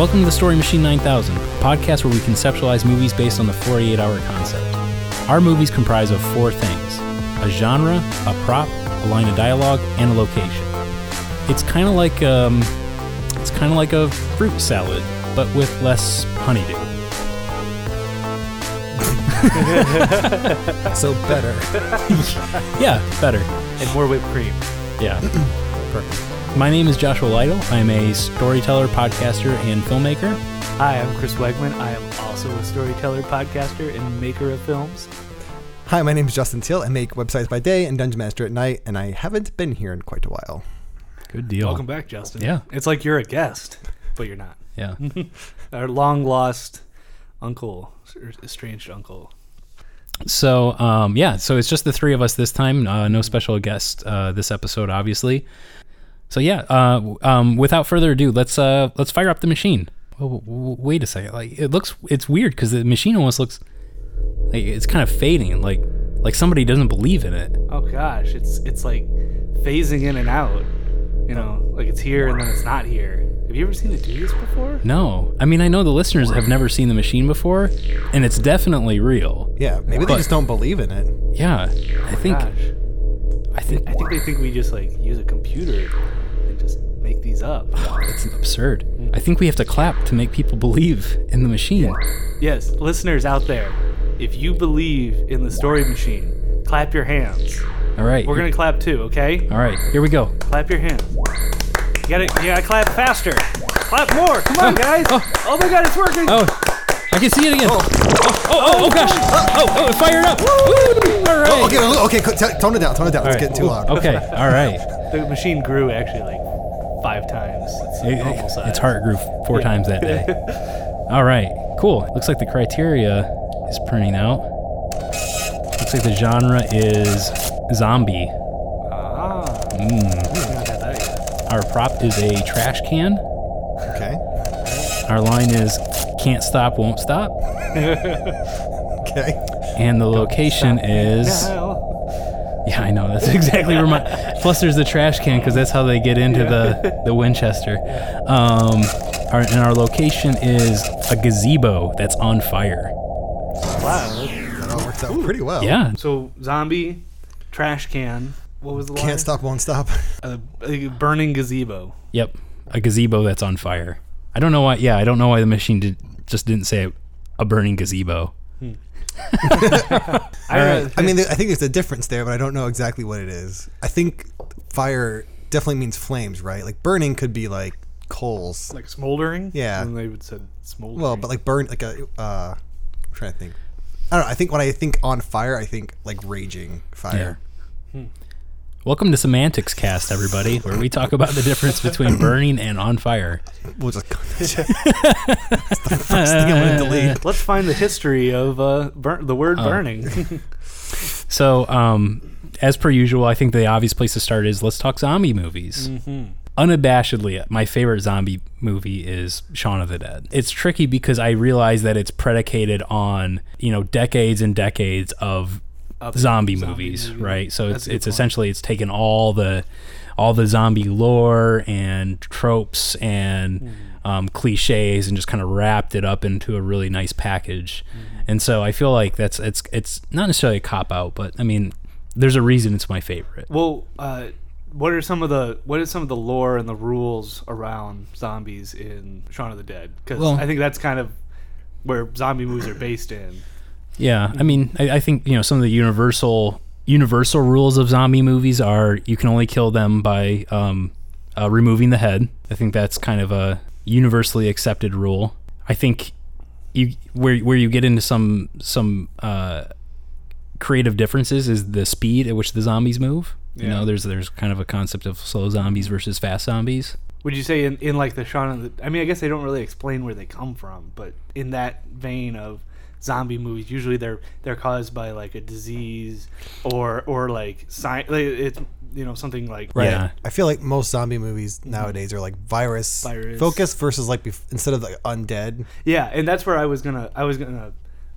Welcome to the Story Machine 9000, a podcast where we conceptualize movies based on the 48 hour concept. Our movies comprise of four things a genre, a prop, a line of dialogue, and a location. It's kind of like um, it's kind of like a fruit salad, but with less honeydew. So better. Yeah, better. and more whipped cream. Yeah. Perfect. My name is Joshua Lytle. I'm a storyteller, podcaster, and filmmaker. Hi, I'm Chris Wegman. I am also a storyteller, podcaster, and maker of films. Hi, my name is Justin Teal. I make websites by day and Dungeon Master at night, and I haven't been here in quite a while. Good deal. Welcome back, Justin. Yeah. It's like you're a guest, but you're not. Yeah. Our long lost uncle, or estranged uncle. So, um, yeah, so it's just the three of us this time. Uh, no special guest uh, this episode, obviously. So yeah, uh, um, without further ado, let's uh, let's fire up the machine. Oh, w- w- wait a second. Like it looks, it's weird because the machine almost looks like it's kind of fading. Like like somebody doesn't believe in it. Oh gosh, it's it's like phasing in and out. You know, like it's here and then it's not here. Have you ever seen it do this before? No, I mean I know the listeners have never seen the machine before, and it's definitely real. Yeah, maybe they But- just don't believe in it. Yeah, I think Gosh, I think I think they think we just like use a computer and just make these up. it's absurd. I think we have to clap to make people believe in the machine. Yes, listeners out there, if you believe in the story machine, clap your hands. All right, We're gonna clap too, okay? all right, here we go. Clap your hands. You gotta, you gotta clap faster. Clap more. Come on, oh, guys. Oh. oh, my God, it's working. Oh, I can see it again. Oh, oh, oh, oh, gosh. Oh, oh, it fired up. Woo! All right. Oh, okay, okay, tone it down, tone it down. All It's right. getting too loud. Okay, all right. The machine grew actually like five times. It's It- size. its heart grew four times that day. All right, cool. Looks like the criteria is printing out. Looks like the genre is zombie. Ah. Mm. Not got that yet. Our prop is a trash can. Okay, Our line is can't stop, won't stop. okay. And the location is. Hell. Yeah, I know. That's exactly where my. Plus, there's the trash can because that's how they get into the the Winchester. Um, our, and our location is a gazebo that's on fire. Wow. That all works out pretty well. Yeah, So zombie, trash can. What was the line? Can't stop, won't stop. A, a burning gazebo. yep, a gazebo that's on fire. I don't know why. Yeah, I don't know why the machine did, just didn't say a burning gazebo. I, right. I mean, I think there's a difference there, but I don't know exactly what it is. I think fire definitely means flames, right? Like burning could be like coals. like smoldering. Yeah. And they would said smoldering. Well, but like burn, like a. Uh, I'm trying to think. I don't know. I think when I think on fire, I think like raging fire. Welcome to Semantics Cast, everybody, where we talk about the difference between burning and on fire. We'll just. That's the first thing I'm delete. Let's find the history of uh, burn, the word burning. So, um, as per usual, I think the obvious place to start is let's talk zombie movies. Unabashedly, my favorite zombie movie is Shaun of the Dead. It's tricky because I realize that it's predicated on you know decades and decades of zombie, zombie movies, movies. right? So That's it's it's point. essentially it's taken all the all the zombie lore and tropes and Mm-hmm. um, cliches and just kind of wrapped it up into a really nice package. Mm-hmm. And so I feel like that's it's it's not necessarily a cop out, but I mean, there's a reason it's my favorite. well, uh, what are some of the what is some of the lore and the rules around zombies in Shaun of the Dead? Because Well- I think that's kind of where zombie movies are based in. Yeah, I mean, I, I think you know some of the universal universal rules of zombie movies are you can only kill them by um, uh, removing the head. I think that's kind of a universally accepted rule. I think you where where you get into some some uh, creative differences is the speed at which the zombies move. You know, there's there's kind of a concept of slow zombies versus fast zombies. Would you say in, in like the Shaun of the? I mean, I guess they don't really explain where they come from, but in that vein of zombie movies, usually they're they're caused by like a disease or or like sci- like it's you know something like Right. Yeah. I feel like most zombie movies nowadays are like virus, Virus. focus versus like bef- instead of like undead. Yeah, and that's where I was gonna I was gonna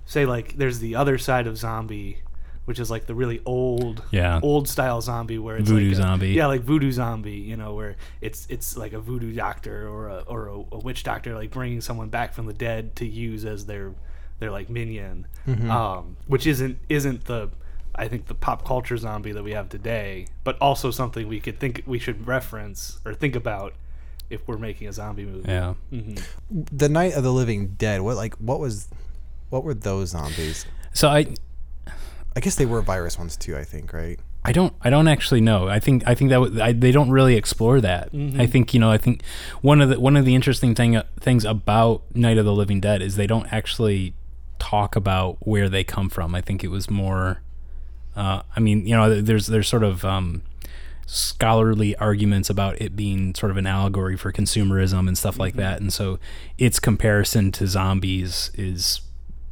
say like there's the other side of zombie which is like the really old Yeah. old style zombie where it's Voodoo like a- zombie. yeah like voodoo zombie you know where it's it's like a voodoo doctor or a or a, a witch doctor like bringing someone back from the dead to use as their their like minion um which isn't isn't the I think the pop culture zombie that we have today, but also something we could think we should reference or think about if we're making a zombie movie. Yeah. The Night of the Living Dead. What like what was what were those zombies? So I I guess they were virus ones too. I think right. I don't I don't actually know. I think I think that would- I, they don't really explore that. I think you know I think one of the one of the interesting thing things about Night of the Living Dead is they don't actually talk about where they come from. I think it was more uh, I mean, you know, there's there's sort of um, scholarly arguments about it being sort of an allegory for consumerism and stuff like that, and so its comparison to zombies is,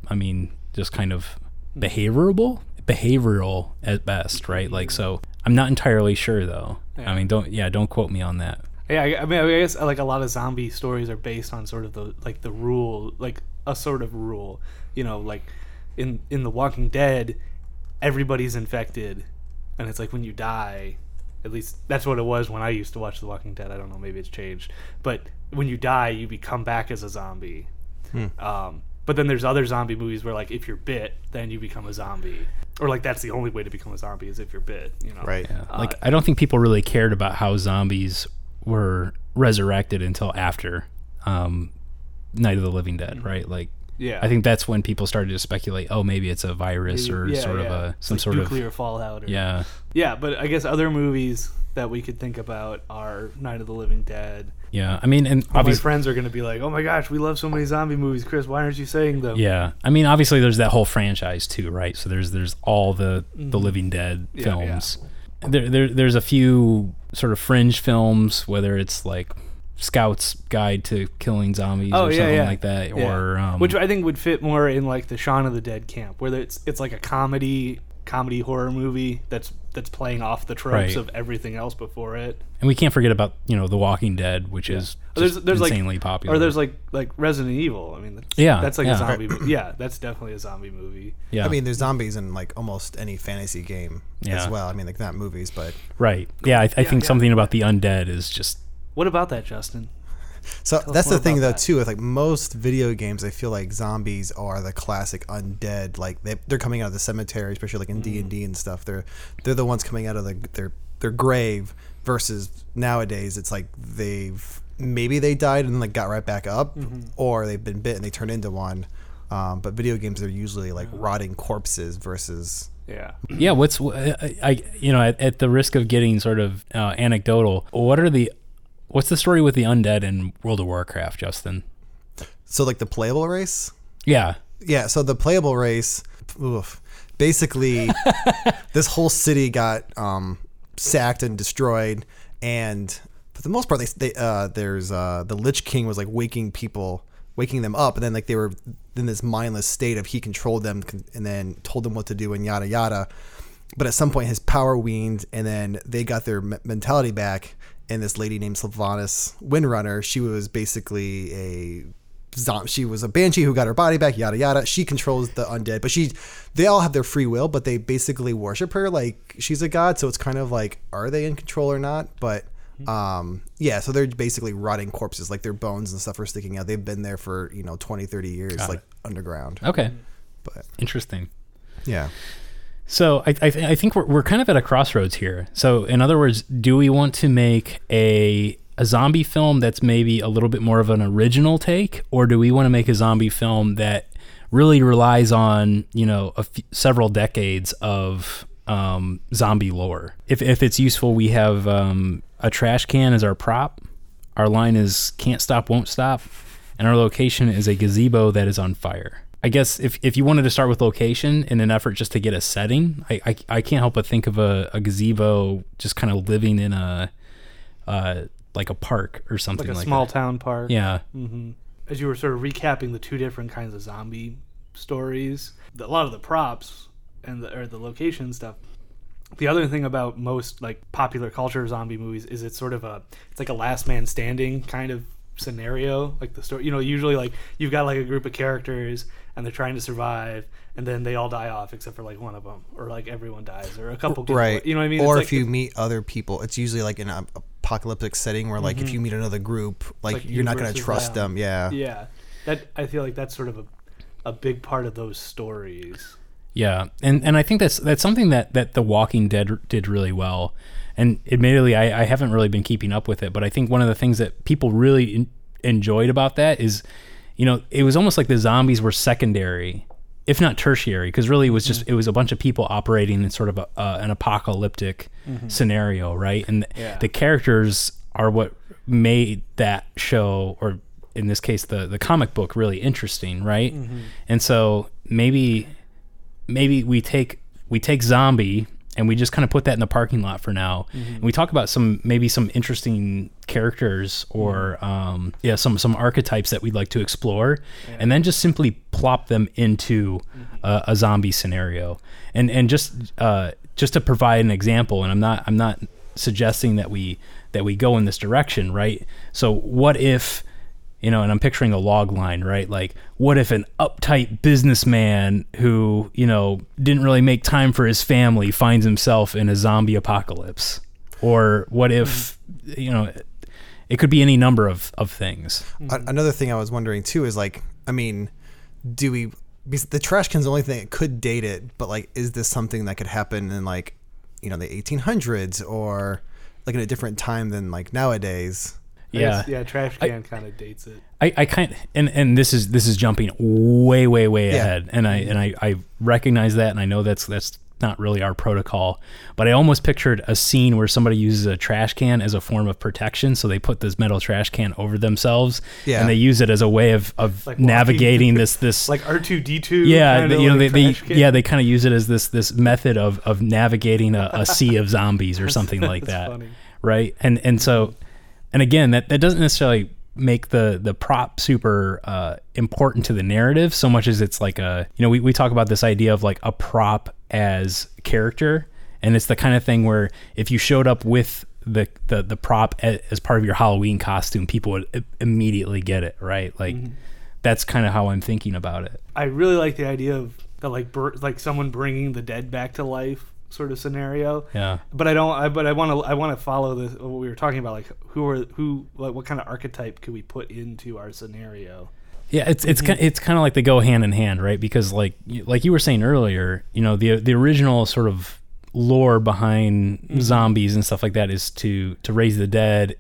I mean, just kind of behavioral, behavioral at best, right? Like, so I'm not entirely sure though. I mean, don't yeah, don't quote me on that. Yeah, I, I mean, I guess like a lot of zombie stories are based on sort of the like the rule, like a sort of rule. You know, like in in The Walking Dead, everybody's infected, and it's like when you die, at least that's what it was when I used to watch The Walking Dead. I don't know, maybe it's changed, but when you die, you become back as a zombie. Um, but then there's other zombie movies where like if you're bit, then you become a zombie, or like that's the only way to become a zombie is if you're bit. You know, Right. Yeah. Like, I don't think people really cared about how zombies were resurrected until after um, Night of the Living Dead, right? Like, Yeah. I think that's when people started to speculate. Oh, maybe it's a virus or Yeah, sort of a some like sort of nuclear fallout. Or, yeah, Yeah, but I guess other movies that we could think about are Night of the Living Dead. yeah. I mean, and my friends are going to be like, "Oh my gosh, we love so many zombie movies, Chris. Why aren't you saying them?" yeah. I mean, obviously, there's that whole franchise too, right? So there's there's all the the Mm-hmm. Living Dead Yeah, films. There, there there's a few sort of fringe films, whether it's like Scout's Guide to Killing Zombies Oh or yeah, something yeah. like that, Yeah. or um, which I think would fit more in like the Shaun of the Dead camp, where it's it's like a comedy comedy horror movie that's that's playing off the tropes Right. of everything else before it. and we can't forget about you know The Walking Dead, which is Oh, there's just there's insanely like popular. or there's like like Resident Evil. I mean, that's, Yeah, that's like yeah. a zombie. mo- yeah, that's definitely a zombie movie. yeah, I mean, there's zombies in like almost any fantasy game Yeah. as well. I mean, like not movies, but right. Yeah, I, I Yeah, think yeah. something about the undead is just What about that, Justin? so us that's the thing though that. too. With like most video games, I feel like zombies are the classic undead. Like they, they're coming out of the cemetery, especially like in Mm. D and D and stuff. They're they're the ones coming out of the, their their grave. Versus nowadays, it's like they've maybe they died and then like got right back up, Mm-hmm. or they've been bit and they turn into one. Um, but video games are usually like rotting corpses versus Yeah. yeah. What's I, I you know at, at the risk of getting sort of uh, anecdotal, what are the what's the story with the undead in World of Warcraft, Justin? so like the playable race. Yeah, Yeah, so the playable race, oof, basically, this whole city got um, sacked and destroyed, and for the most part, they, they uh, there's uh, the Lich King was like waking people, waking them up, and then like they were in this mindless state of he controlled them and then told them what to do and yada yada. But at some point, his power weaned, and then they got their me- mentality back. And this lady named Sylvanas Windrunner, she was basically a she was a banshee who got her body back yada yada. She controls the undead but she they all have their free will but they basically worship her like she's a god. So it's kind of like are they in control or not? But um yeah so they're basically rotting corpses. Like their bones and stuff are sticking out. They've been there for you know 20 30 years Got like it. underground. Okay, but interesting. yeah So I, I, th- I think we're, we're kind of at a crossroads here. So in other words, do we want to make a a zombie film that's maybe a little bit more of an original take, or do we want to make a zombie film that really relies on you know a f- several decades of um, zombie lore? If if it's useful, we have um, a trash can as our prop. Our line is "Can't stop, won't stop," and our location is a gazebo that is on fire. I guess if, if you wanted to start with location in an effort just to get a setting, I, I, I can't help but think of a, a gazebo just kind of living in a uh, like a park or something Like like, a small that. town park. Yeah, hmm As you were sort of recapping the two different kinds of zombie stories, a lot of the props and the, or the location stuff. The other thing about most like popular culture zombie movies is it's sort of a it's like a last man standing kind of scenario, like the story. You know, usually like you've got like a group of characters and they're trying to survive, and then they all die off except for like one of them, or like everyone dies, or a couple. Right. away. You know what I mean? Or It's if like- you meet other people, it's usually like in an apocalyptic setting where like if mm-hmm. you meet another group, like, like you're not going to trust them. them. Yeah. yeah, that I feel like that's sort of a a big part of those stories. Yeah, and and I think that's that's something that that The Walking Dead did really well. And admittedly, I, I haven't really been keeping up with it, but I think one of the things that people really en- enjoyed about that is, you know, it was almost like the zombies were secondary, if not tertiary, because really it was just mm-hmm. it was a bunch of people operating in sort of a, uh, an apocalyptic mm-hmm. scenario, right? And Yeah. the characters are what made that show, or in this case, the the comic book, really interesting, right? Mm-hmm. And so maybe maybe we take we take zombie and we just kind of put that in the parking lot for now. And we talk about some maybe some interesting characters or um, yeah some some archetypes that we'd like to explore and then just simply plop them into a, a zombie scenario. And and just uh, just to provide an example and i'm not i'm not suggesting that we that we go in this direction right? So what if you know, and I'm picturing a log line, right? Like, what if an uptight businessman who, you know, didn't really make time for his family finds himself in a zombie apocalypse? Or what if, you know, it could be any number of, of things. Another thing I was wondering too is like, I mean, do we? Because the trash can's the only thing that could date it, but like, is this something that could happen in like, you know, the 1800s or like in a different time than like nowadays? I Yeah. guess, yeah, trash can kind of dates it. I, I kind and and this is this is jumping way way way Yeah. ahead and I and I, I recognize that and I know that's that's not really our protocol but I almost pictured a scene where somebody uses a trash can as a form of protection so they put this metal trash can over themselves Yeah. and they use it as a way of, of Like walking- navigating this this Like R two D two. yeah they- you know they, they yeah they kind of use it as this this method of of navigating a, a sea of zombies or something like that funny. right and and so and again that that doesn't necessarily make the the prop super uh, important to the narrative so much as it's like a you know we, we talk about this idea of like a prop as character. And it's the kind of thing where if you showed up with the the, the prop as part of your halloween costume people would immediately get it right? Like that's kind of how i'm thinking about it. I really like the idea of the like br- like someone bringing the dead back to life sort of scenario. yeah But I don't. I, but I want to. I want to follow this. What we were talking about, like who are who, like what kind of archetype could we put into our scenario? Yeah, it's it's mm-hmm. ki it's kind of like they go hand in hand, right? Because like you- like you were saying earlier, you know, the the original sort of lore behind mm-hmm. zombies and stuff like that is to to raise the dead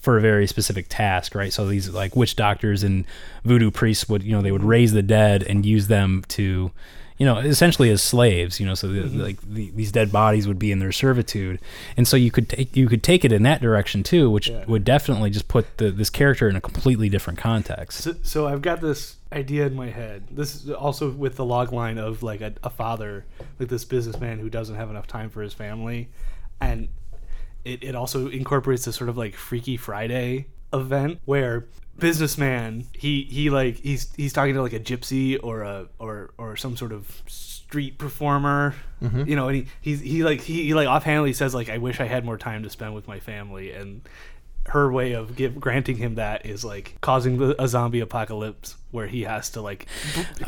for a very specific task, right? So these like witch doctors and voodoo priests would, you know, they would raise the dead and use them to, you know, essentially as slaves, you know, so the, mm-hmm. like the, these dead bodies would be in their servitude, and so you could take you could take it in that direction too, which Yeah. would definitely just put the, this character in a completely different context. So, so I've got this idea in my head. This is also with the log line of like a, a father, like this businessman who doesn't have enough time for his family, and it, it also incorporates this sort of like Freaky Friday event where businessman he he like he's he's talking to like a gypsy or a or or some sort of street performer mm-hmm. you know and he he's he like he, he like offhandedly says like i wish i had more time to spend with my family and her way of give, granting him that is like causing the, a zombie apocalypse where he has to like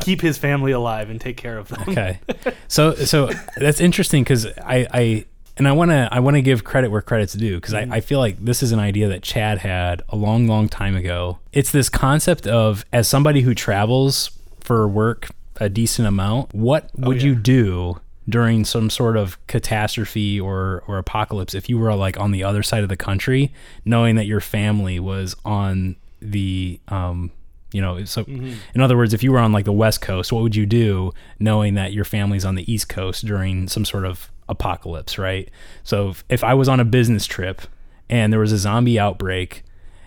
keep his family alive and take care of them. Okay, so so that's interesting because I, I and I want to I want to give credit where credit's due because I, I feel like this is an idea that Chad had a long long time ago. It's this concept of as somebody who travels for work a decent amount, what would you yeah. do during some sort of catastrophe or or apocalypse if you were like on the other side of the country, knowing that your family was on the um you know so in other words if you were on like the west coast what would you do knowing that your family's on the east coast during some sort of apocalypse right so if, if i was on a business trip and there was a zombie outbreak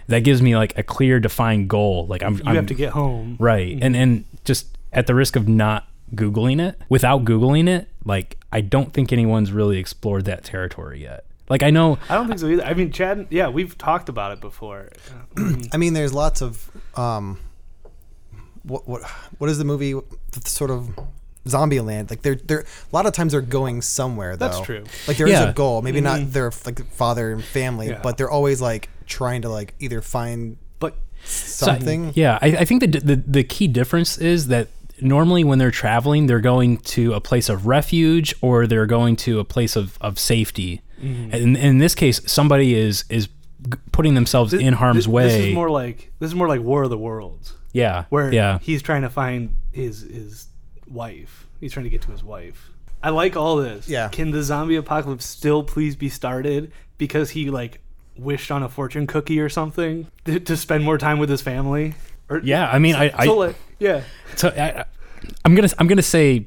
that gives me like a clear defined goal like i'm, You I'm have to get home. right and and just at the risk of not googling it without googling it like i don't think anyone's really explored that territory yet like i know I don't think so either. I mean, Chad, yeah, we've talked about it before. I mean, there's lots of um, what what what is the movie? The sort of Zombieland. Like they're they're a lot of times they're going somewhere. Though. That's true. Like there is Yeah. a goal. Maybe not their like father and family, Yeah. but they're always like trying to like either find But So, something. yeah, I, I think the, the the key difference is that normally when they're traveling, they're going to a place of refuge or they're going to a place of, of safety. Mm-hmm. And in this case, somebody is is putting themselves in harm's this, way. This is more like this is more like War of the Worlds, yeah, where yeah, he's trying to find his his wife. He's trying to get to his wife. I like all this. Yeah. Can the zombie apocalypse still please be started because he like wished on a fortune cookie or something to, to spend more time with his family? Or yeah. I mean, I, I so like yeah. so I, I'm gonna I'm gonna say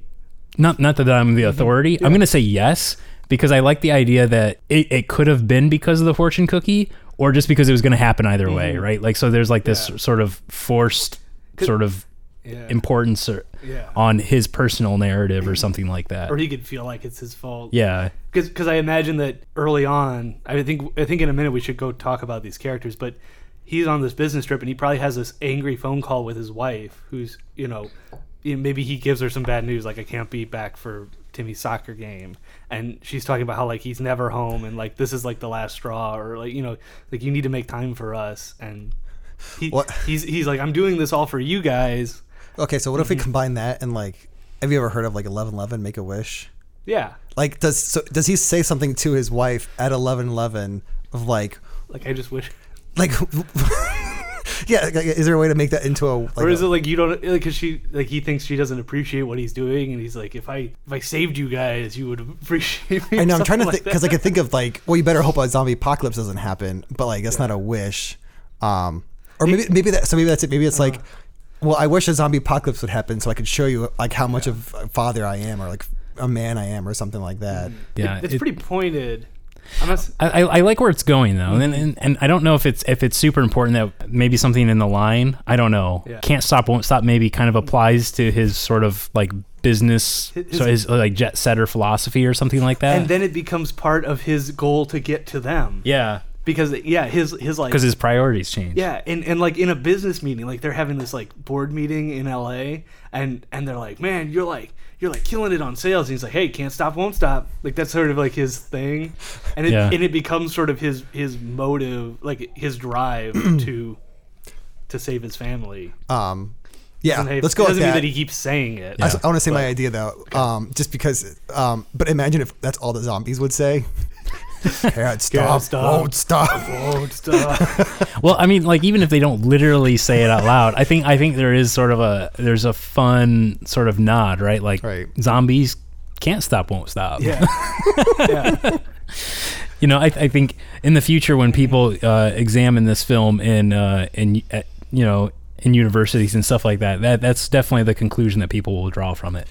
not not that I'm the Mm-hmm. authority. I'm gonna say yes because I like the idea that it, it could have been because of the fortune cookie or just because it was gonna happen either way, right? Like so there's like this Mm-hmm. Yeah. sort of forced sort of Yeah. importance or, Yeah. on his personal narrative or something like that. or he could feel like it's his fault. Yeah, because I imagine that early on, I think I think in a minute we should go talk about these characters, but he's on this business trip and he probably has this angry phone call with his wife, who's you know, maybe he gives her some bad news like I can't be back for Timmy's soccer game, and she's talking about how like he's never home and like this is like the last straw or like you know like you need to make time for us and. He, What? he's he's like I'm doing this all for you guys. Okay, so what if we Mm-hmm. combine that and like, have you ever heard of like eleven eleven Make a Wish? Yeah, Like, does so does he say something to his wife at eleven eleven of like, like I just wish like, yeah, like, is there a way to make that into a? Like or is a- it like you don't like because she like he thinks she doesn't appreciate what he's doing and he's like if I if I saved you guys you would appreciate me. I know I'm trying to think because I can think of like, well, you better hope a zombie apocalypse doesn't happen, but like that's not a wish. Um, or maybe maybe that so maybe that's it. Maybe it's like, well, I wish a zombie apocalypse would happen so I could show you like how much of a father I am or like a man I am or something like that. Mm. yeah. it's it- pretty pointed. I'm not, s- I, I I like where it's going though, and, and and I don't know if it's if it's super important that maybe something in the line. I don't know. Yeah. Can't stop, won't stop. Maybe kind of applies to his sort of like business, His- so his like jet setter philosophy or something like that. and then it becomes part of his goal to get to them yeah, because yeah his his like because his priorities change. Yeah, and, and like in a business meeting, like they're having this like board meeting in LA and and they're like, Man, you're like you're like killing it on sales and he's like, Hey, can't stop, won't stop. Like that's sort of like his thing. And it Yeah. and it becomes sort of his his motive, like his drive to to save his family. Um, yeah, have- let's go it doesn't mean that. that he keeps saying it. I, want to say my idea though, um, just because. Um, but imagine if that's all the zombies would say. Can't stop, stop. won't stop. Won't stop. Well, I mean, like even if they don't literally say it out loud, I think I think there is sort of a there's a fun sort of nod, right? Like Right. zombies can't stop, won't stop. yeah. yeah. you know, I, I think in the future when people uh, examine this film in uh, in uh, you know in universities and stuff like that, that that's definitely the conclusion that people will draw from it.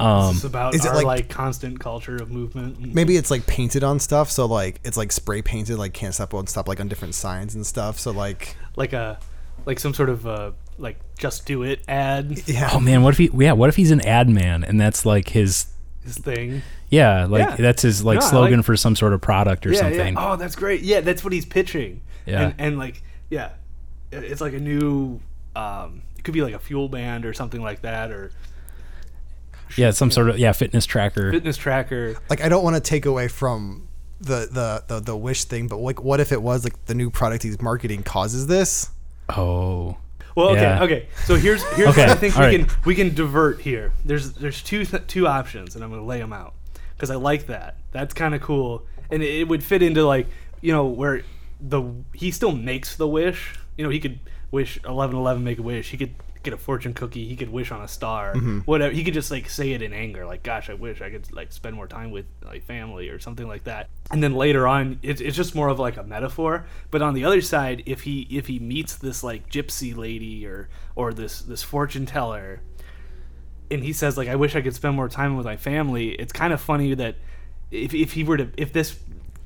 Um, it's about is it our like- like, constant culture of movement. Maybe it's like painted on stuff, so like it's like spray painted, like can't stop, won't stop, like on different signs and stuff. So like, like a like some sort of uh like just do it ad yeah, oh man, what if he? Yeah, what if he's an ad man and that's like his. his thing. Yeah, like Yeah. that's his like No, slogan like- for some sort of product or yeah, something. Yeah. Oh, that's great. Yeah, that's what he's pitching. Yeah. And, and like yeah, it's like a new um it could be like a fuel band or something like that or Yeah, some sort of yeah fitness tracker. fitness tracker. like I don't want to take away from the, the the the wish thing, but like, what if it was like the new product he's marketing causes this? Oh, Well, okay, Yeah. okay. So here's here's Okay, what I think we all right. can we can divert here. There's there's two th- two options, and I'm gonna lay them out because I like that. That's kind of cool, and it, it would fit into like you know where the he still makes the wish. You know, he could wish eleven eleven make a wish. He could get a fortune cookie. He could wish on a star. Mm-hmm. Whatever. He could just like say it in anger, like "Gosh, I wish I could like spend more time with like family or something like that." And then later on, it's, it's just more of like a metaphor. But on the other side, if he if he meets this like gypsy lady or or this this fortune teller, and he says like I wish I could spend more time with my family. It's kind of funny that if, if he were to if this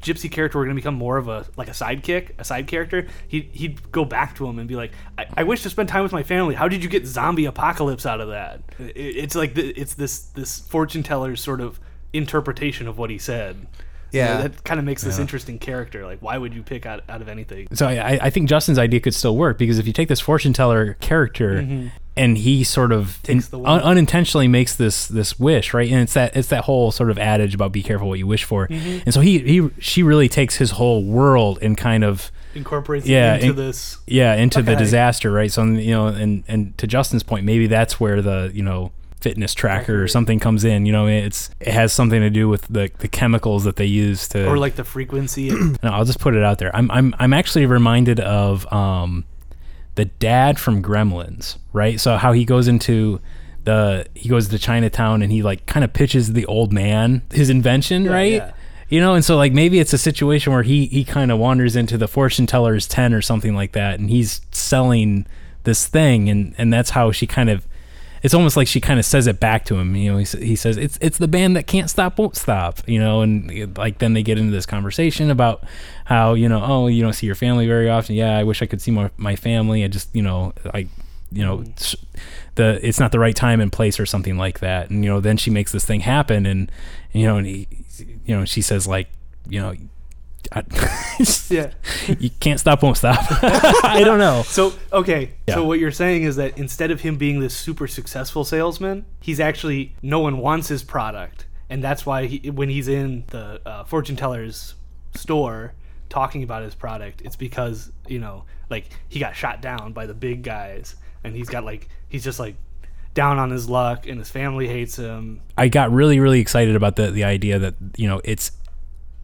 gypsy character were going to become more of a like a sidekick, a side character, he he'd go back to him and be like, I, I wish to spend time with my family. How did you get zombie apocalypse out of that? It, it's like the, it's this this fortune teller's sort of interpretation of what he said. You know, Yeah. that kind of makes this interesting character. Like, why would you pick out, out of anything? so I, I think Justin's idea could still work because if you take this fortune teller character and he sort of Mm-hmm. The un- unintentionally makes this this wish, right? And it's that it's that whole sort of adage about be careful what you wish for. Mm-hmm. And so he he she really takes his whole world and kind of incorporates Yeah, it into in- this. yeah into the disaster right so you know and and to justin's point maybe that's where the you know fitness tracker or something comes in you know it's it has something to do with the the chemicals that they use to Or like the frequency. no, I'll just put it out there. I'm I'm I'm actually reminded of um the dad from Gremlins, right? So how he goes into the he goes to Chinatown and he like kind of pitches the old man his invention, right? yeah. You know, and so like maybe it's a situation where he he kind of wanders into the fortune teller's tent or something like that, and he's selling this thing, and and that's how she kind of. It's almost like she kind of says it back to him. You know, he, he says it's it's the band that can't stop, won't stop. You know, and like then they get into this conversation about how you know, oh, you don't see your family very often. Yeah, I wish I could see more my family. I just you know, I you know, mm. the it's not the right time and place or something like that. And you know, then she makes this thing happen, and you know, and he, you know, she says like, you know, I, yeah. you can't stop, won't stop. I don't know. So okay, Yeah. so what you're saying is that instead of him being this super successful salesman, he's actually no one wants his product, and that's why he, when he's in the uh, fortune teller's store talking about his product, it's because you know, like he got shot down by the big guys, and he's got like he's just like down on his luck, and his family hates him. I got really, really excited about the the idea that you know it's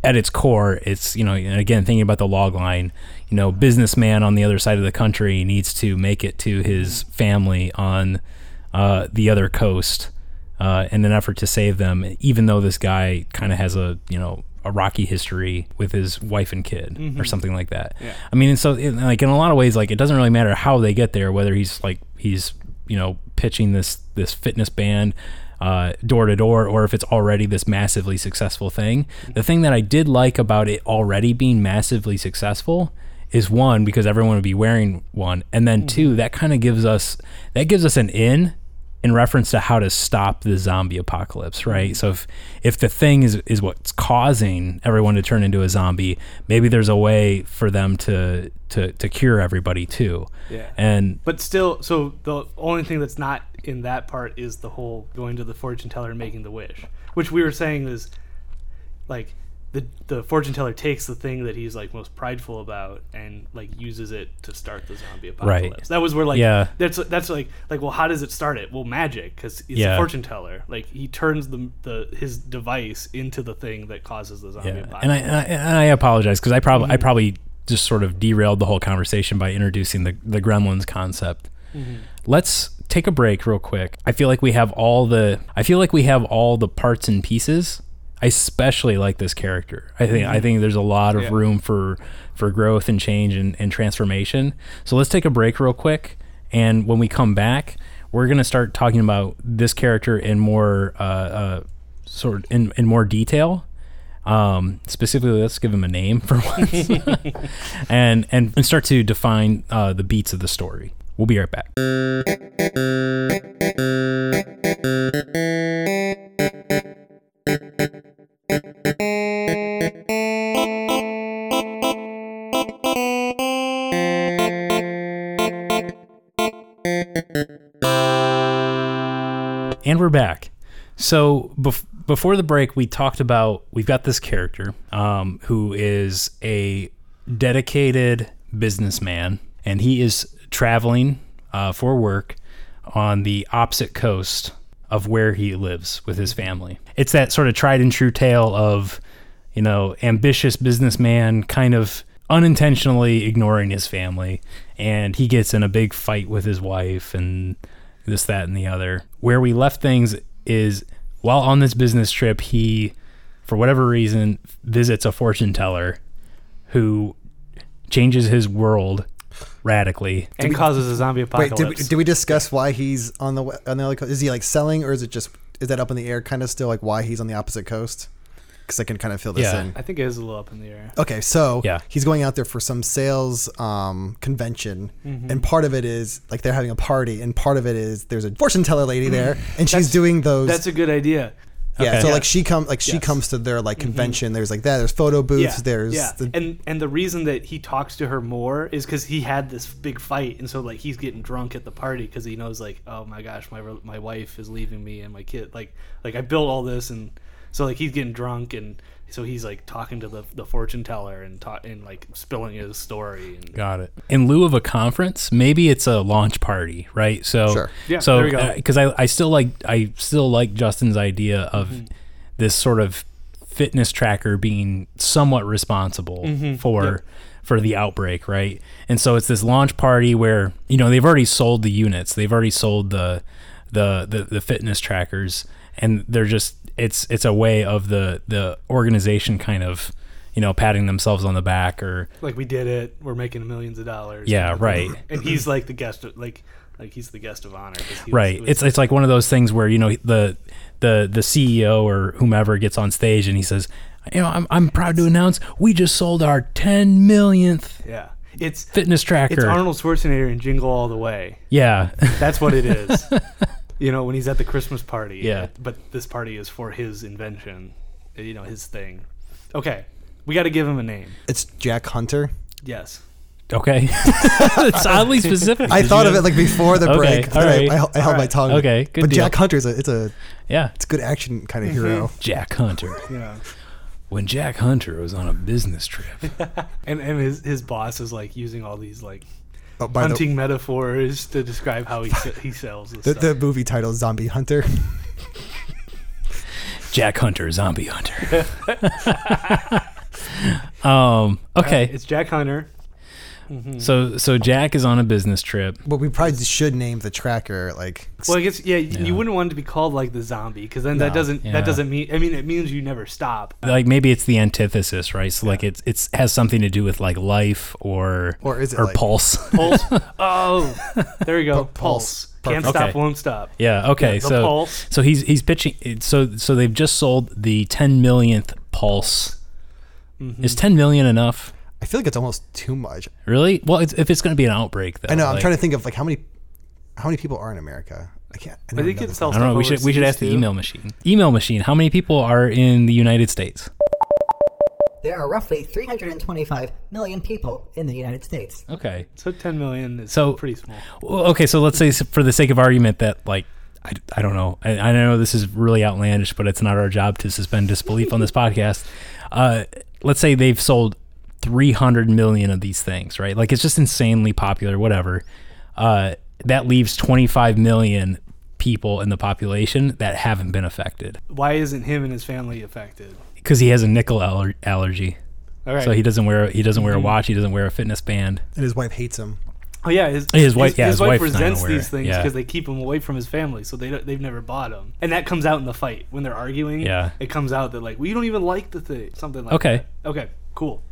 at its core, it's you know, and again thinking about the log line, you know, businessman on the other side of the country needs to make it to his family on uh, the other coast uh, in an effort to save them, even though this guy kind of has a you know a rocky history with his wife and kid or something like that. Yeah. I mean, and so in, like in a lot of ways, like it doesn't really matter how they get there, whether he's like he's you know pitching this this fitness band Uh, door to door, or if it's already this massively successful thing. The thing that I did like about it already being massively successful is one because everyone would be wearing one, and then two mm-hmm. that kind of gives us that gives us an in in reference to how to stop the zombie apocalypse, right? Mm-hmm. So if if the thing is is what's causing everyone to turn into a zombie, maybe there's a way for them to to to cure everybody too. Yeah. And But still, so the only thing that's not in that part is the whole going to the fortune teller and making the wish, which we were saying is like the the fortune teller takes the thing that he's like most prideful about and like uses it to start the zombie apocalypse. Right. That was where like Yeah. that's that's like like well how does it start it? Well, magic because he's Yeah. a fortune teller. Like he turns the the his device into the thing that causes the zombie yeah, apocalypse. and I and I, and I apologize because I probably I probably just sort of derailed the whole conversation by introducing the the Gremlins concept. Mm-hmm. Let's take a break real quick. I feel like we have all the I feel like we have all the parts and pieces. I especially like this character. I think I think there's a lot of Yeah. room for for growth and change and, and transformation. So let's take a break real quick, and when we come back, we're gonna start talking about this character in more uh, uh, sort in in more detail. Um, specifically, let's give him a name for once, and, and and start to define uh, the beats of the story. We'll be right back. So bef- before the break, we talked about we've got this character um, who is a dedicated businessman, and he is traveling uh, for work on the opposite coast of where he lives with his family. It's that sort of tried and true tale of, you know, ambitious businessman kind of unintentionally ignoring his family, and he gets in a big fight with his wife and this, that, and the other. Where we left things is while on this business trip, he, for whatever reason, visits a fortune teller who changes his world radically. and causes a zombie Wait, apocalypse. did we, did we discuss why he's on the on the other coast? Is he like selling, or is it just is that up in the air? Kind of still like why he's on the opposite coast? Because I can kind of fill this Yeah. in. I think it is a little up in the air. Okay, so Yeah. he's going out there for some sales um, convention, Mm-hmm. and part of it is like they're having a party, and part of it is there's a fortune teller lady there, and she's That's- doing those. That's a good idea. yeah, okay. so Yeah. like she come like she comes to their like convention. There's like that. There's photo booths. There's yeah. the, and and the reason that he talks to her more is because he had this big fight, and so like he's getting drunk at the party because he knows like oh my gosh my my wife is leaving me and my kid like like I built all this and So like he's getting drunk and so he's like talking to the, the fortune teller and ta- and like spilling his story. And, Got it. In lieu of a conference, maybe it's a launch party, right? So, Sure. Yeah, so there we go. because I, I still like I still like Justin's idea of Mm-hmm. this sort of fitness tracker being somewhat responsible Mm-hmm. for for the outbreak, right? And so it's this launch party where you know they've already sold the units, they've already sold the the the, the fitness trackers, and they're just it's it's a way of the the organization kind of you know patting themselves on the back or like we did it. We're making millions of dollars. Yeah, right. And he's like the guest, of, like like he's the guest of honor he was- right was- it's it's like one of those things where you know the the the CEO or whomever gets on stage and he says you know I'm, I'm proud to announce we just sold our 10 millionth yeah. It's fitness tracker it's Arnold Schwarzenegger and Jingle All the Way. yeah That's what it is. you know, when he's at the Christmas party. Yeah. But this party is for his invention. You know, his thing. Okay. We got to give him a name. It's Jack Hunter. Yes. okay it's oddly specific I Did thought you of it like before the Okay, break. but all then I- right. I, held- I held my tongue. Okay, good But deal. Jack Hunter's a, it's a yeah it's a good action kind Mm-hmm. of hero. Jack Hunter Yeah. when Jack Hunter was on a business trip And and his his boss is like using all these like Oh, by the, hunting metaphors to describe how he he sells this the, the movie title Zombie Hunter. Jack Hunter zombie hunter um okay It's Jack Hunter. So so Jack is on a business trip But we probably should name the tracker like Well, I guess yeah, Yeah. you wouldn't want it to be called like the zombie because then No. that doesn't Yeah. that doesn't mean I mean it means you never stop. like maybe it's the antithesis, right? So like it's it's has something to do with like life or Or is it or like- pulse. Pulse. oh, there we go. Pu- Pulse. pulse. Can't Perfect. stop, Okay. won't stop. yeah. Okay. Yeah, the so pulse. so he's he's pitching. So so they've just sold the 10 millionth pulse. Mm-hmm. Is 10 million enough? I feel like it's almost too much. Really? Well, it's, if it's going to be an outbreak, though. I know. I'm like- trying to think of like how many how many people are in America. I can't. I, I never think know it this sells- I don't know. We stuff should we should overseas, ask the email machine. Email machine. How many people are in the United States? There are roughly 325 million people in the United States. Okay. So 10 million is So- pretty small. Well, okay, so let's say for the sake of argument that like I, I don't know I, I know this is really outlandish, but it's not our job to suspend disbelief on this podcast. Uh, let's say they've sold 300 million of these things, right? Like it's just insanely popular, whatever. Uh, that leaves 25 million people in the population that haven't been affected Why isn't him and his family affected? because he has a nickel aller- allergy. All right. So he doesn't wear he doesn't wear a watch. He doesn't wear a fitness band. And his wife hates him. oh yeah, his, His wife- yeah, his wife wife's resents these things Yeah. because they keep him away from his family, so they don't, they've never bought them, and that comes out in the fight when they're arguing. Yeah. it comes out that like, well, don't even like the thing, something like Okay. that. Okay, cool.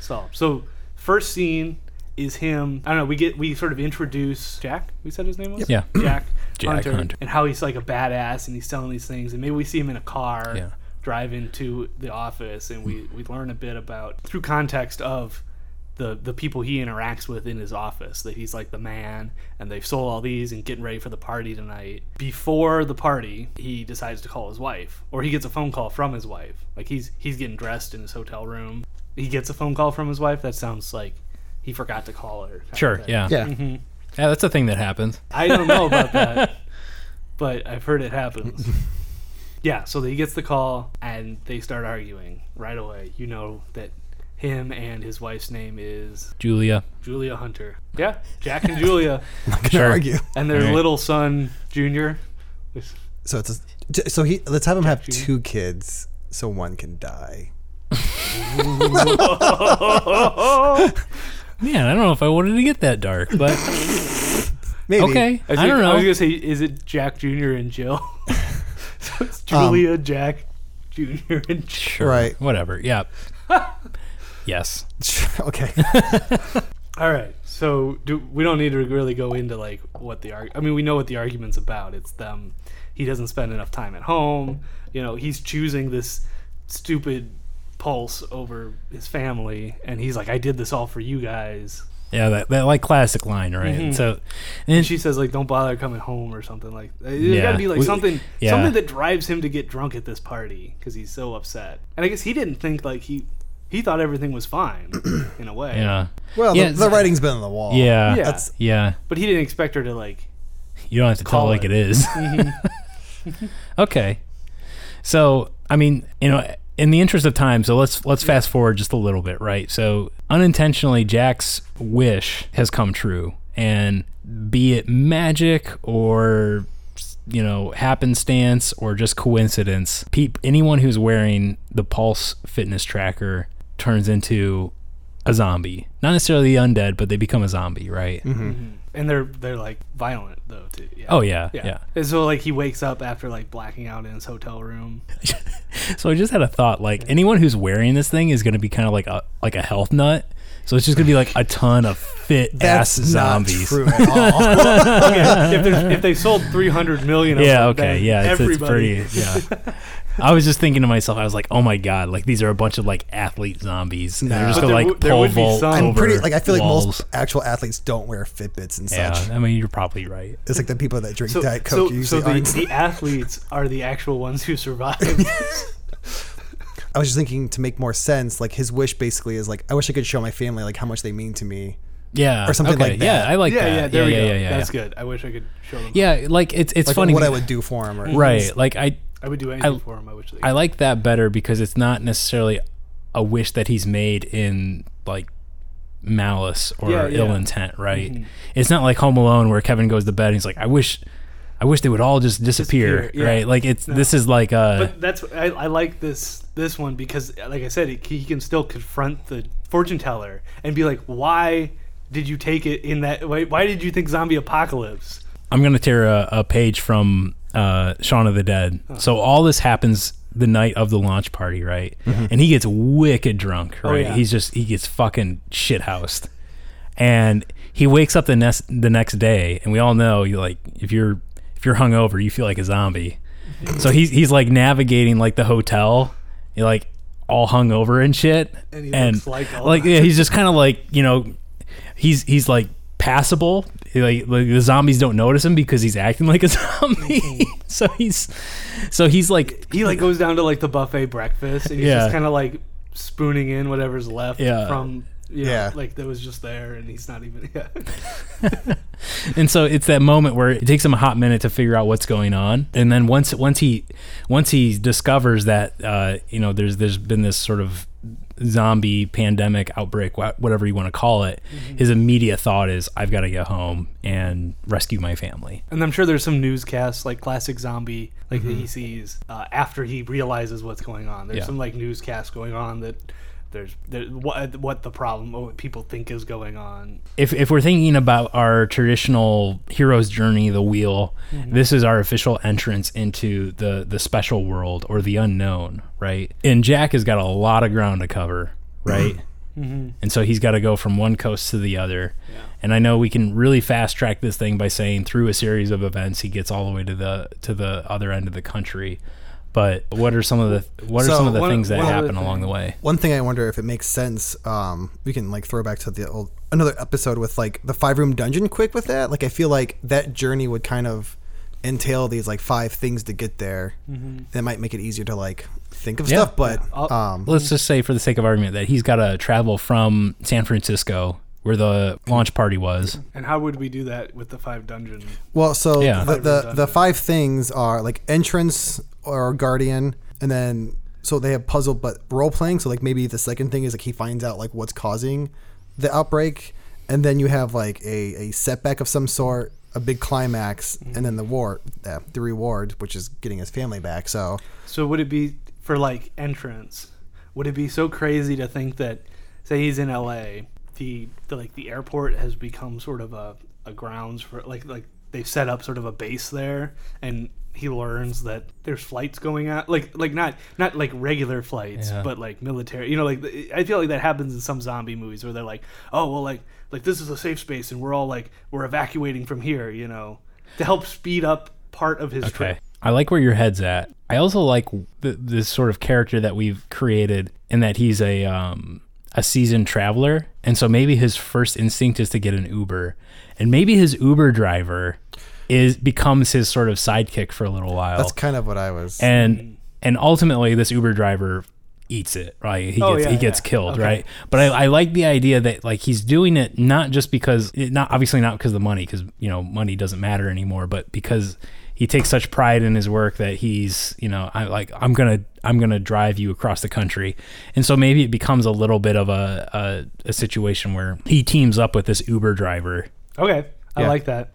So so first scene is him. I don't know. We get we sort of introduce Jack. We said his name was Yeah. Jack, Jack Hunter, Hunter. and how he's like a badass and he's selling these things, and maybe we see him in a car Yeah. drive into the office, and we we learn a bit about through context of the the people he interacts with in his office that he's like the man and they've sold all these and getting ready for the party tonight before the party he decides to call his wife or he gets a phone call from his wife like he's he's getting dressed in his hotel room he gets a phone call from his wife that sounds like he forgot to call her Sure. Yeah. Yeah. Mm-hmm. Yeah. That's a thing that happens. I don't know about that, but I've heard it happens. Yeah, so he gets the call and they start arguing right away. You know that him and his wife's name is Julia. Julia Hunter. Yeah, Jack and Julia, I'm not gonna Sure. argue. and their Alright. little son Junior. So it's a, so he let's have him have Junior. two kids so one can die. Man, I don't know if I wanted to get that dark, but Maybe. okay. I, was don't gonna- I was know. gonna say, is it Jack Junior and Jill? so it's Julia, um, Jack, Junior, and Jill. Right. Whatever. Yeah. yes. okay. All right. So do we don't need to really go into like what the arg- I mean, we know what the argument's about. It's them. He doesn't spend enough time at home. You know, he's choosing this stupid pulse over his family, and he's like, "I did this all for you guys." Yeah, that, that like classic line, right? Mhm. So, And and she says like, "Don't bother coming home" or something like. There's Yeah. got to be like We- something, yeah. something that drives him to get drunk at this party because he's so upset. And I guess he didn't think like he, he thought everything was fine in a way. yeah, Well, Yeah, the, the writing's been on the wall. yeah, Yeah. That's yeah. But he didn't expect her to like. You don't have to tell Call it like it. it is. okay. So I mean, you know, in the interest of time, so let's let's fast forward just a little bit, right? So unintentionally, Jack's wish has come true, and be it magic or you know happenstance or just coincidence, peop, anyone who's wearing the Pulse fitness tracker turns into a zombie. Not necessarily the undead, but they become a zombie, right? Mm-hmm. Mm-hmm. Mm-hmm. and they're they're like violent though too. Yeah. Oh yeah, yeah. And so like he wakes up after like blacking out in his hotel room. So I just had a thought, like anyone who's wearing this thing is going to be kind of like a like a health nut. So it's just going to be like a ton of fit ass That's not zombies. true at all. okay, if, there's- if they sold 300 million of Yeah, them, okay, then yeah, it's, it's everybody, pretty. Yeah, I was just thinking to myself, I was like, oh my god, like these are a bunch of like athlete zombies. And they're Nah. just But gonna there like would- there pole would be vault some. I'm over pretty like I feel like walls. most actual athletes don't wear Fitbits and such. Yeah, I mean you're probably right. It's like the people that drink So, Diet Coke so usually the, aren't. the athletes are the actual ones who survive. I was just thinking to make more sense, like his wish basically is like, I wish I could show my family like how much they mean to me. Yeah, Or something okay, like Yeah. I like yeah, that. yeah, there we yeah, go. Yeah, yeah, That's yeah. good. I wish I could show them. Yeah, like it's it's Like funny what I would do for him. Or, mm-hmm. right. Like I I would do anything I- for them. I wish they. I like that better because it's not necessarily a wish that he's made in like malice or Yeah, yeah. ill intent, right? Mm-hmm. It's not like Home Alone where Kevin goes to bed and he's like, I wish I wish they would all just disappear, Disappear, yeah. right? Like it's No. this is like uh but that's I, I like this this one because, like I said, he, he can still confront the fortune teller and be like, "Why did you take it in that? Why, why did you think zombie apocalypse?" I'm gonna tear a, a page from uh, Shaun of the Dead. So all this happens the night of the launch party, right? And he gets wicked drunk, Oh, right? yeah. He's just he gets fucking shithoused, and he wakes up the next the next day, and we all know you like if you're if you're hungover, you feel like a zombie. so he's he's like navigating like the hotel, you're like all hungover and shit, And he looks like all like yeah, he's just kind of like you know he's he's like passable. Like, like the zombies don't notice him because he's acting like a zombie. so he's so he's like He like goes down to like the buffet breakfast and he's Yeah. just kind of like spooning in whatever's left Yeah. from you know, Yeah. like that was just there and he's not even yeah. and so it's that moment where it takes him a hot minute to figure out what's going on and then once once he once he discovers that uh, you know there's there's been this sort of zombie pandemic outbreak whatever you want to call it his immediate thought is i've got to get home and rescue my family And I'm sure there's some newscasts like classic zombie like Mm-hmm. that he sees uh, after he realizes what's going on. There's Yeah. some like newscasts going on that there's there, what what the problem what people think is going on. if, if we're thinking about our traditional hero's journey the wheel mm-hmm. this is our official entrance into the the special world or the unknown right? And jack has got a lot of ground to cover right? Mm-hmm. And so he's got to go from one coast to the other. And i know we can really fast track this thing by saying through a series of events he gets all the way to the to the other end of the country but what are some of the what are So some of the one- things that one other happen along the way One thing I wonder if it makes sense. Um, we can like throw back to the old another episode with like the five room dungeon. Quick with that, like I feel like that journey would kind of entail these like five things to get there. That might make it easier to like think of Yeah. stuff. But I'll- um, let's just say for the sake of argument that he's got to travel from San Francisco where the launch party was. And how would we do that with the five dungeon? Well, so Yeah. the, the, the five things are like entrance or guardian, and then so they have puzzle but role playing. So like maybe the second thing is like he finds out like what's causing the outbreak, and then you have like a, a setback of some sort, a big climax, and then the war, uh, the reward, which is getting his family back. So So would it be for like entrance? Would it be so crazy to think that say he's in LA, the, the like the airport has become sort of a, a grounds for like like they've set up sort of a base there and he learns that there's flights going out like like not not like regular flights Yeah. but like military you know like i feel like that happens in some zombie movies where they're like oh well like like this is a safe space and we're all like we're evacuating from here you know to help speed up part of his Okay. trip I like where your head's at. I also like th- this sort of character that we've created in that he's a um, a seasoned traveler, and so maybe his first instinct is to get an Uber, and maybe his Uber driver is becomes his sort of sidekick for a little while. that's kind of what I was. and and ultimately this Uber driver eats it right he Oh, gets yeah, he gets yeah. killed Okay. right but I, I like the idea that like he's doing it not just because not obviously not because of the money because you know money doesn't matter anymore but because he takes such pride in his work that he's you know I like I'm gonna I'm gonna drive you across the country, and so maybe it becomes a little bit of a a, a situation where he teams up with this Uber driver. Okay, I Yeah. like that.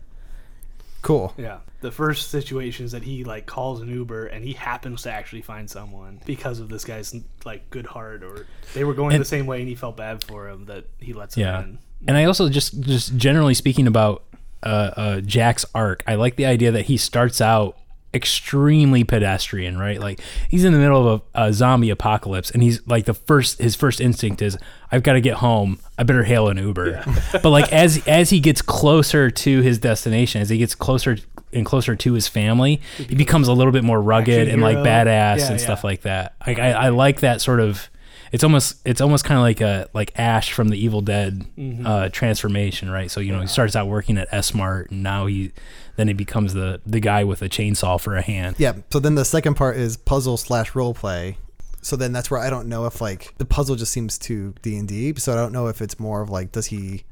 Cool. Yeah. The first situation is that he like calls an Uber and he happens to actually find someone because of this guy's like good heart or they were going And- the same way and he felt bad for him that he lets him Yeah, in. and I also just just generally speaking about uh, uh, Jack's arc, I like the idea that he starts out extremely pedestrian, right? Like he's in the middle of a, a zombie apocalypse, and he's like the first his first instinct is I've got to get home. I better hail an Uber. but like as as he gets closer to his destination, as he gets closer and closer to his family, he becomes a little bit more rugged and like badass Yeah, and stuff like that. Like I, I like that sort of. It's almost it's almost kind of like a like Ash from the Evil Dead Mm-hmm. uh, transformation, right? So you know he starts out working at S Mart, and now he then he becomes the the guy with a chainsaw for a hand. Yeah. So then the second part is puzzle slash role play. So then that's where I don't know if like the puzzle just seems too D and D. So I don't know if it's more of like does he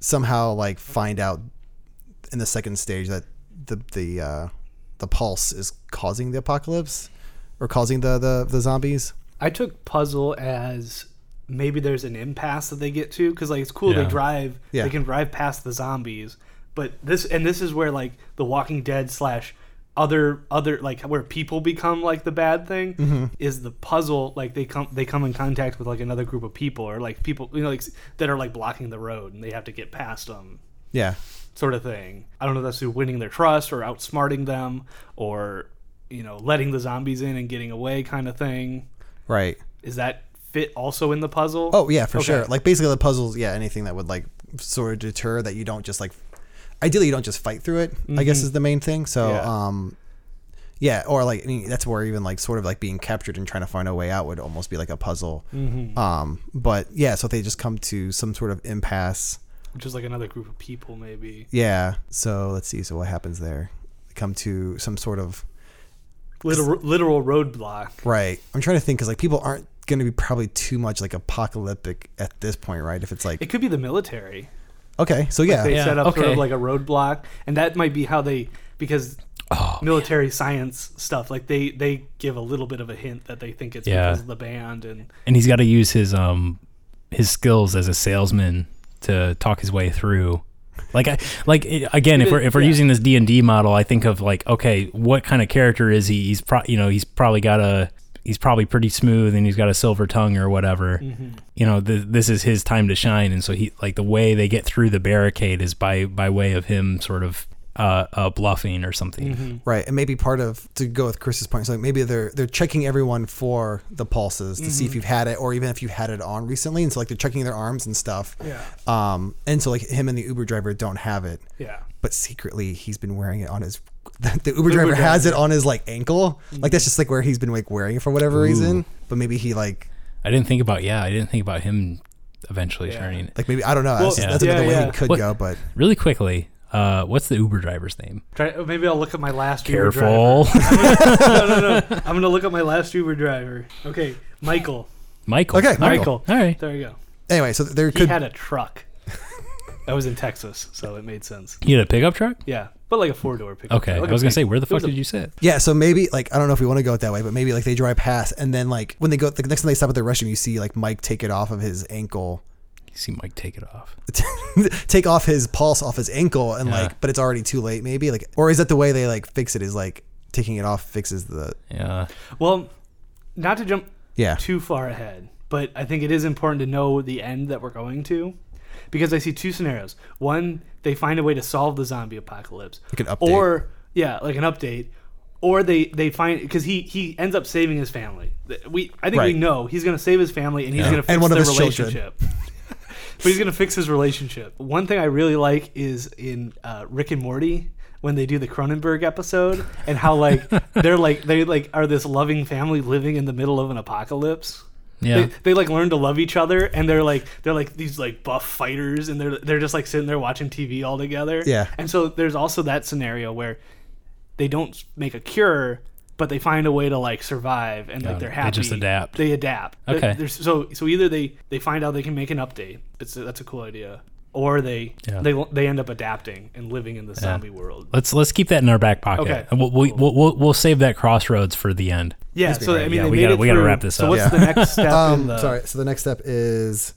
somehow like find out in the second stage that the the uh, the pulse is causing the apocalypse or causing the the, the zombies. I took puzzle as maybe there's an impasse that they get to because like it's cool Yeah. they drive Yeah. they can drive past the zombies but this and this is where like the walking dead slash other other like where people become like the bad thing Mm-hmm. is the puzzle like they come they come in contact with like another group of people or like people you know like that are like blocking the road and they have to get past them Yeah. sort of thing. I don't know if that's through winning their trust or outsmarting them or you know letting the zombies in and getting away kind of thing. Right. Is that fit also in the puzzle? Oh yeah, for Okay. sure. Like basically the puzzles, yeah, anything that would like sort of deter that you don't just like ideally you don't just fight through it, I guess is the main thing. So Mm-hmm. Yeah. um yeah, or like I mean that's where even like sort of like being captured and trying to find a way out would almost be like a puzzle. Mm-hmm. Um but yeah, so they just come to some sort of impasse. which is like another group of people maybe. Yeah. So let's see. So what happens there? They come to some sort of Literal, literal roadblock. right. I'm trying to think because like people aren't going to be probably too much like apocalyptic at this point, right? If it's like It could be the military. Okay, so yeah, They Yeah, set up sort of like a roadblock, and that might be how they because Oh, military science stuff like they they give a little bit of a hint that they think it's Yeah. because of the band and and he's got to use his um his skills as a salesman to talk his way through. Like I like it, again, if we're if we're Yeah. using this D and D model, I think of like okay, what kind of character is he? He's pro- you know he's probably got a he's probably pretty smooth and he's got a silver tongue or whatever. Mm-hmm. You know, th- this is his time to shine, and so he like the way they get through the barricade is by by way of him sort of uh, uh bluffing or something. Mm-hmm. Right, and maybe part of to go with Chris's point, so like maybe they're they're checking everyone for the pulses to see if you've had it, or even if you've had it on recently, and so like they're checking their arms and stuff. yeah Um, and so like him and the Uber driver don't have it, yeah but secretly he's been wearing it on his. The Uber driver has it on his like ankle, like that's just like where he's been like wearing it for whatever reason. But maybe he like I didn't think about yeah, I didn't think about him eventually Yeah. turning. like maybe I don't know. Well, that's yeah. that's another Yeah, way yeah. he could What- go, but Really quickly, uh, what's the Uber driver's name? Try, maybe I'll look at my last Uber driver. Careful, no, no, no. I'm gonna look at my last Uber driver. Okay, Michael. Michael. Okay, All right. Michael. All right. There you go. anyway, so there He could had a truck. That was in Texas, so it made sense. You had a pickup truck? Yeah, but like a four door pickup. Okay. truck. Like I was gonna big- say, where the fuck was a- did you sit? Yeah, so maybe like I don't know if we want to go it that way, but maybe like they drive past and then like when they go the next time they stop at the restroom, you see like Mike take it off of his ankle, You see Mike take it off. take off his pulse off his ankle, and Yeah. like, but it's already too late. Maybe like, or is that the way they like fix it? Is like taking it off fixes the Yeah. Well, not to jump yeah too far ahead, but I think it is important to know the end that we're going to, because I see two scenarios. One, they find a way to solve the zombie apocalypse, Like an update. or yeah, like an update, or they they find because he he ends up saving his family. We I think we know he's going to save his family and he's Yeah. going to fix And one of their his relationship. but he's going to fix his relationship. One thing I really like is in uh, Rick and Morty when they do the Cronenberg episode and how like they're like they like are this loving family living in the middle of an apocalypse. Yeah. They, they like learn to love each other and they're like they're like these like buff fighters and they're they're just like sitting there watching TV all together. Yeah. And so there's also that scenario where they don't make a cure but they find a way to like survive and Yeah, like they're they happy. They just adapt. They adapt. Okay. There's, so so either they they find out they can make an update. It's a, that's a cool idea. Or they Yeah. they they end up adapting and living in the zombie world. Let's let's keep that in our back pocket. Okay. And we'll, we'll, we'll, we'll, we'll save that crossroads for the end. Yeah, so I mean, Yeah, they we made gotta- we gotta wrap this so up. what's Yeah. the next step? Um, the, sorry. So the next step is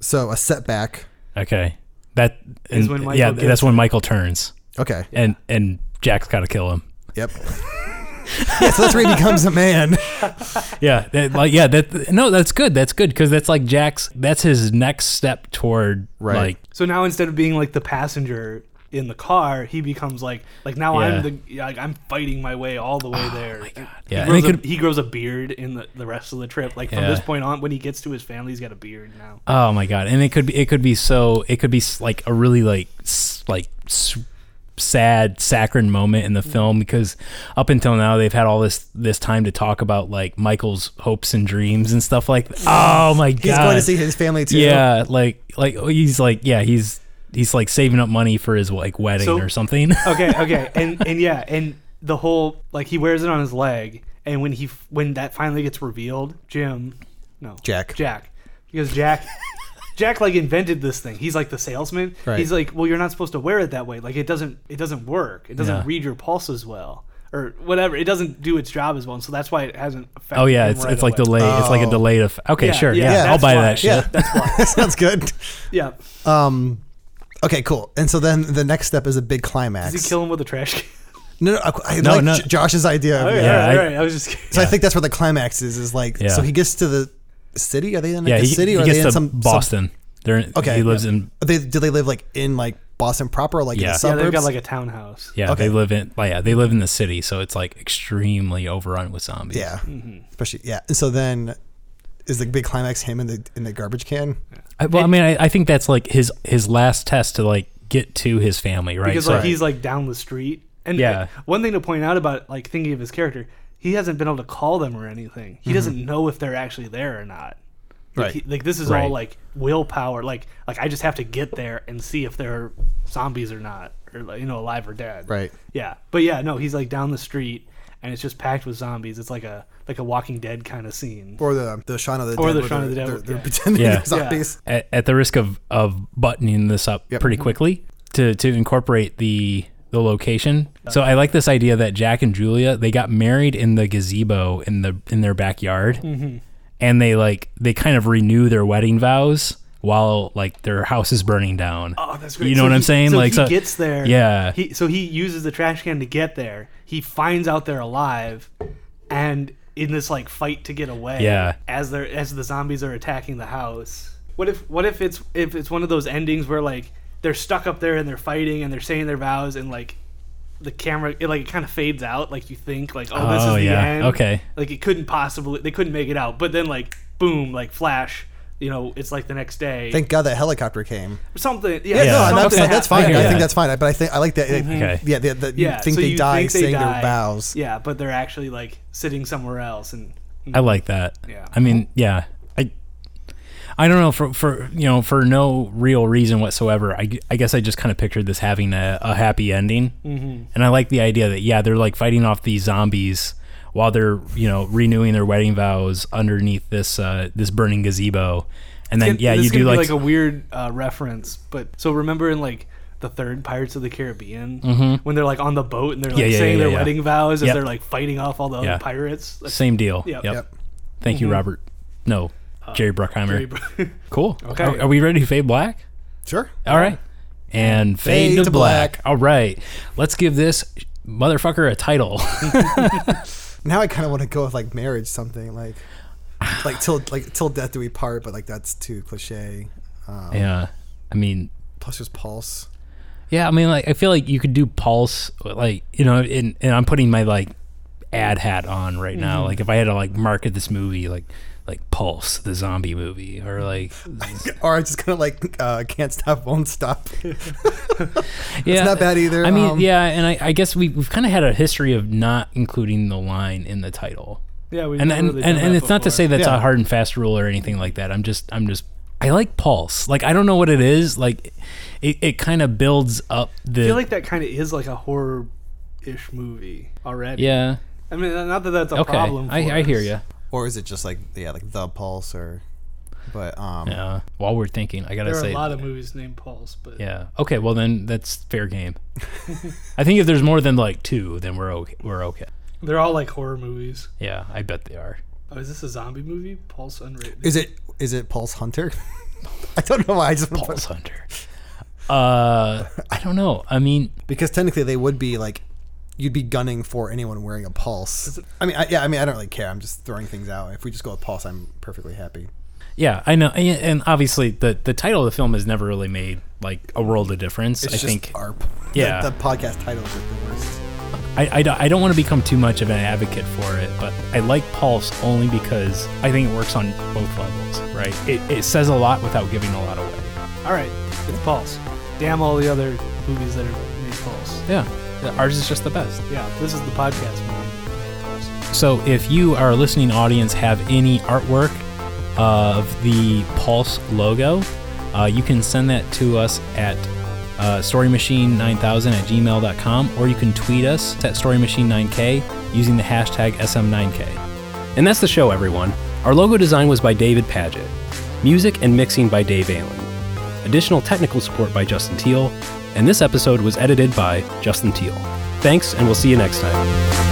so a setback. Okay. That Is and- when Michael yeah, gets that's when Michael turns Okay. and and Jack's got to kill him. Yep. yeah, so that's where he becomes a man. Yeah, that, like yeah, that no, that's good. That's good because that's like Jack's. That's his next step toward Right. like So now instead of being like the passenger in the car, he becomes like like now Yeah. I'm the like I'm fighting my way all the way oh there. Yeah, he and grows, it a, could- he grows a beard in the, the rest of the trip. Like from Yeah. this point on, when he gets to his family, he's got a beard now. Oh my god! And it could be it could be so it could be like a really like like s- sad saccharine moment in the mm-hmm. film because up until now they've had all this this time to talk about like Michael's hopes and dreams and stuff like that. Oh my god! He's going to see his family too. Yeah, like like oh, he's like yeah he's he's like saving up money for his like wedding So- or something. Okay, okay, and and yeah, and the whole like he wears it on his leg, and when he when that finally gets revealed, Jim, no, Jack. Jack, because Jack. Jack like invented this thing. He's like the salesman. Right. He's like, well, you're not supposed to wear it that way. Like it doesn't, it doesn't work. It doesn't Yeah. read your pulses well, or whatever. It doesn't do its job as well, and so that's why it hasn't. Affected oh yeah, him it's right it's like away. delayed. It's like a Oh. delayed. Eff- okay, Yeah, sure. yeah, Yeah, I'll buy why. that shit. Yeah, That's why. sounds good. Yeah. Um, okay, cool. And so then the next step is a big climax. Does he kill him with a trash can? No, no, I, I No, like no. Josh's idea. Oh, yeah. Yeah, all I- right. I was just. So I think that's where the climax is. Is like Yeah. so he gets to the city. Are they in like Yeah, the he, city he or are gets they to in some some- Boston. They're in, Okay. He lives in Are they do they live like in like Boston proper or like in Yeah. the Yeah, suburbs? they've got like a townhouse. yeah. Okay. They live in like yeah. They live in the city, so it's like extremely overrun with zombies. yeah, Mm-hmm. especially yeah. And so then is the big climax him in the in the garbage can? I, well, I mean, I, I think that's like his his last test to like get to his family, right? because So- like he's like down the street. And Yeah. one thing to point out about like thinking of his character, he hasn't been able to call them or anything. He doesn't mm-hmm. know if they're actually there or not. Like, Right. he- like this is Right. all like willpower. Like like I just have to get there and see if they're zombies or not, or you know alive or dead. Right. Yeah. But yeah, no, he's like down the street and it's just packed with zombies. It's like a like a Walking Dead kind of scene. Or the the Shaun of the Or Dead the where Shaun of the Dead, They're, they're yeah. pretending Yeah. they're zombies. at, at the risk of of buttoning this up Yep. pretty mm-hmm. quickly to to incorporate the the location. So I like this idea that Jack and Julia they got married in the gazebo in the in their backyard, Mm-hmm. and they like they kind of renew their wedding vows while like their house is burning down. Oh, that's great. You know So what I'm saying? So like he so, gets there. Yeah. He so he uses the trash can to get there. He finds out they're alive, and in this like fight to get away. Yeah. As they're as the zombies are attacking the house. What if what if it's if it's one of those endings where like they're stuck up there and they're fighting and they're saying their vows and like the camera it like it kind of fades out like you think like oh this Oh, is the yeah. end Okay. like it couldn't possibly they couldn't make it out but then like boom like flash you know it's like the next day Thank God that helicopter came. something Yeah, yeah, Yeah, no, something that's, okay. that's fine. I, hear think that's fine. But I think I like that. Okay. Mm-hmm. Yeah, the, the, Yeah, you think so they you die think they saying die. their vows. Yeah, but they're actually like sitting somewhere else, and I mm. like that. Yeah. I mean, yeah. I don't know for for you know for no real reason whatsoever. I, I guess I just kind of pictured this having a, a happy ending, mm-hmm. and I like the idea that yeah they're like fighting off these zombies while they're you know renewing their wedding vows underneath this uh, this burning gazebo, and then Can- yeah you do like, like a weird uh, reference. But so remember in like the third Pirates of the Caribbean when they're like on the boat and they're like Mm-hmm. Yeah, yeah, saying yeah, their yeah. wedding vows as Yep. they're like fighting off all the Yeah. other pirates. That's same deal. Yep. Yep. Yep. Thank you, Robert. No, Jerry Bruckheimer. br- cool. Okay. Are, are we ready to fade black? Sure. All right. And fade, Fade to to black. black. All right. Let's give this motherfucker a title. Now I kind of want to go with like marriage, something like like till like till death do we part, but like that's too cliche. Um, yeah. I mean, Plus, there's pulse. yeah, I mean, like, I feel like you could do Pulse, like, you know, and, and I'm putting my, like, ad hat on right now. Like, if I had to, like, market this movie, like, like Pulse, the zombie movie, or like, Or I just kind of like uh, can't stop, won't stop. yeah, it's not bad either. I mean, Um, yeah, and I, I guess we, we've kind of had a history of not including the line in the title. yeah, we've and and, really and, done and that it's not to say that's Yeah. a hard and fast rule or anything like that. I'm just I'm just I like Pulse. Like I don't know what it is. Like it, it kind of builds up the I feel like that kind of is like a horror-ish movie already. yeah. I mean, not that that's a Okay, problem. For I, I hear you. Or is it just like yeah, like the pulse or But um, Yeah. While we're thinking, I gotta There are say. a lot of movies named Pulse, but Yeah. Okay. Well, then that's fair game. I think if there's more than like two, then we're okay. We're okay. they're all like horror movies. Yeah, I bet they are. Oh, is this a zombie movie? Pulse unrated. is it is it Pulse Hunter? I don't know why. I just Pulse Hunter. Uh, I don't know. I mean, because technically they would be like you'd be gunning for anyone wearing a pulse. I mean, I, yeah, I mean, I don't really care. I'm just throwing things out. If we just go with pulse, I'm perfectly happy. yeah, I know, and and obviously the the title of the film has never really made like a world of difference. It's I just think ARP. Yeah. the, the podcast titles are the worst. I, I, don't- I don't want to become too much of an advocate for it, but I like Pulse only because I think it works on both levels, right? It, it says a lot without giving a lot away. all right, it's Pulse. Damn all the other movies that are made Pulse. Yeah, ours is just the best. Yeah, this is the podcast movie. Pulse. So if you, our listening audience, have any artwork of the Pulse logo, uh, you can send that to us at uh, storymachine9000 at gmail.com or you can tweet us at storymachine9k using the hashtag SM9k. And that's the show, everyone. Our logo design was by David Paget. Music and mixing by Dave Allen. Additional technical support by Justin Teal. And this episode was edited by Justin Teal. Thanks, and we'll see you next time.